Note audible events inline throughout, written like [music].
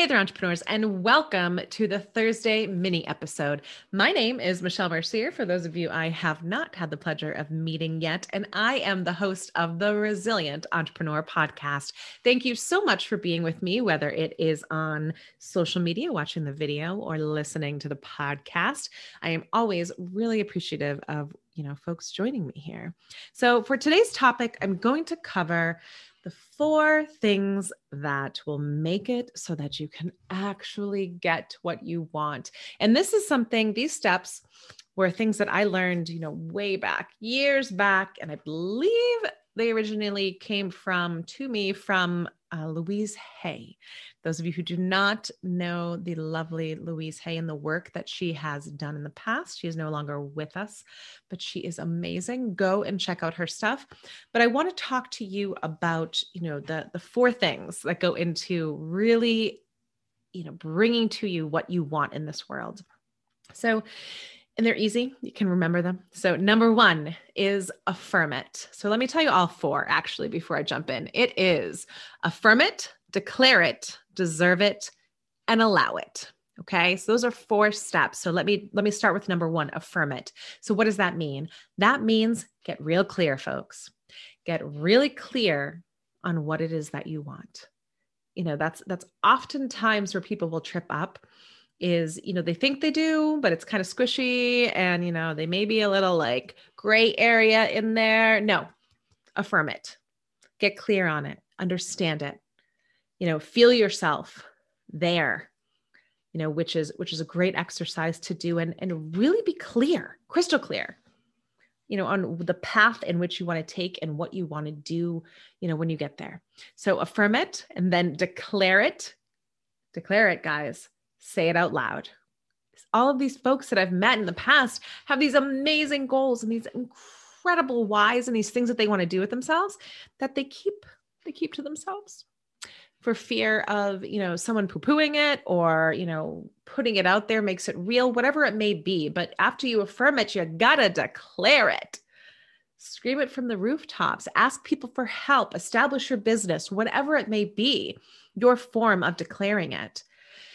Hey there, entrepreneurs, and welcome to the Thursday mini episode. My name is Michelle Mercier, for those of you I have not had the pleasure of meeting yet, and I am the host of the Resilient Entrepreneur podcast. Thank you so much for being with me, whether it is on social media, watching the video, or listening to the podcast. I am always really appreciative of you know folks joining me here. So for today's topic, I'm going to cover the four things that will make it so that you can actually get what you want. And this is something, these steps were things that I learned, you know, way back, years back. And I believe they originally came from to me from uh, Louise Hay. Those of you who do not know the lovely Louise Hay and the work that she has done in the past, she is no longer with us, but she is amazing. Go and check out her stuff. But I want to talk to you about, you know, the the four things that go into really, you know, bringing to you what you want in this world. So, and they're easy. You can remember them. So, number one is affirm it. So, let me tell you all four actually before I jump in. It is affirm it, declare it, deserve it, and allow it. Okay. So those are four steps. So let me let me start with number 1, affirm it. So what does that mean? That means get real clear, folks. Get really clear on what it is that you want. You know, that's that's oftentimes where people will trip up is, you know, they think they do, but it's kind of squishy and you know, they may be a little like gray area in there. No. Affirm it. Get clear on it. Understand it you know feel yourself there you know which is which is a great exercise to do and and really be clear crystal clear you know on the path in which you want to take and what you want to do you know when you get there so affirm it and then declare it declare it guys say it out loud. All of these folks that i've met in the past have these amazing goals and these incredible whys and these things that they want to do with themselves that they keep they keep to themselves for fear of you know someone poo-pooing it or you know putting it out there makes it real whatever it may be. But after you affirm it you gotta declare it. Scream it from the rooftops. Ask people for help. Establish your business whatever it may be your form of declaring it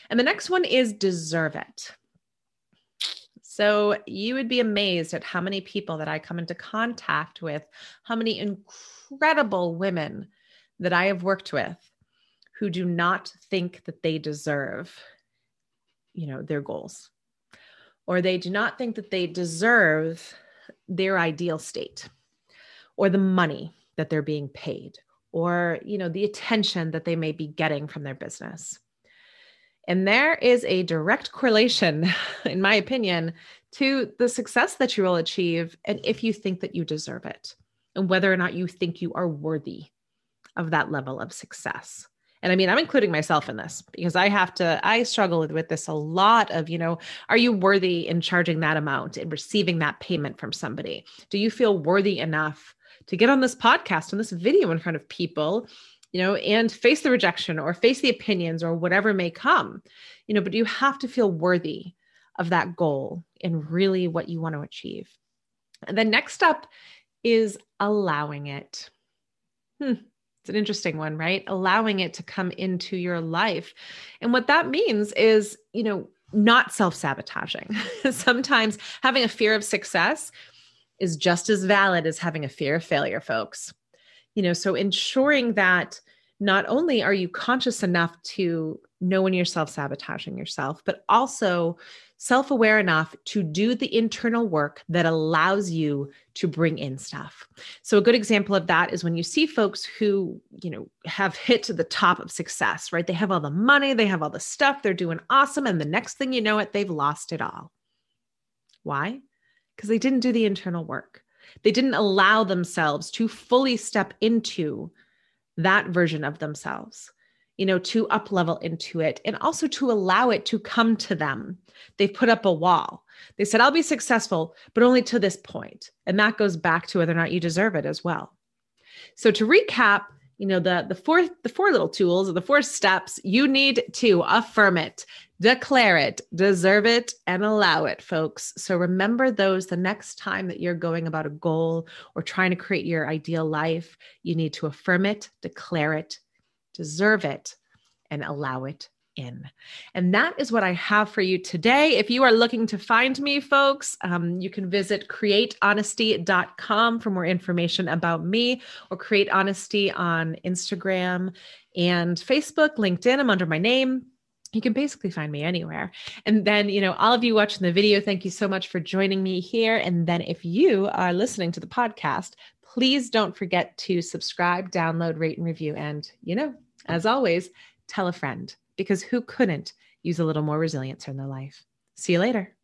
and the next one is deserve it. So you would be amazed at how many people that i come into contact with how many incredible women that i have worked with who do not think that they deserve you know their goals. Or they do not think that they deserve their ideal state or the money that they're being paid or you know the attention that they may be getting from their business and there is a direct correlation [laughs] in my opinion to the success that you will achieve and if you think that you deserve it and whether or not you think you are worthy of that level of success. And i mean i'm including myself in this because i have to i struggle with this a lot of you know are you worthy in charging that amount and receiving that payment from somebody? Do you feel worthy enough to get on this podcast and this video in front of people you know and face the rejection or face the opinions or whatever may come you know but you have to feel worthy of that goal and really what you want to achieve and the next step is allowing it hmm it's an interesting one, right? Allowing it to come into your life. And what that means is, you know, not self sabotaging. [laughs] Sometimes having a fear of success is just as valid as having a fear of failure, folks. You know, so ensuring that not only are you conscious enough to know when you're self sabotaging yourself, but also self aware enough to do the internal work that allows you to bring in stuff. So, a good example of that is when you see folks who, you know, have hit to the top of success, right? They have all the money, they have all the stuff, they're doing awesome. And the next thing you know it, they've lost it all. Why? Because they didn't do the internal work. They didn't allow themselves to fully step into that version of themselves you know, to up level into it and also to allow it to come to them. They've put up a wall. They said, I'll be successful, but only to this point. And that goes back to whether or not you deserve it as well. So to recap, you know, the the four the four little tools or the four steps, you need to affirm it, declare it, deserve it, and allow it, folks. So remember those the next time that you're going about a goal or trying to create your ideal life. You need to affirm it, declare it, deserve it, and allow it in. And that is what I have for you today. If you are looking to find me, folks, um, you can visit createhonesty.com for more information about me or Create Honesty on Instagram and Facebook, LinkedIn. I'm under my name. You can basically find me anywhere. And then, you know, all of you watching the video, thank you so much for joining me here. And then, if you are listening to the podcast, please don't forget to subscribe, download, rate, and review. And, you know, as always, tell a friend because who couldn't use a little more resilience in their life? See you later.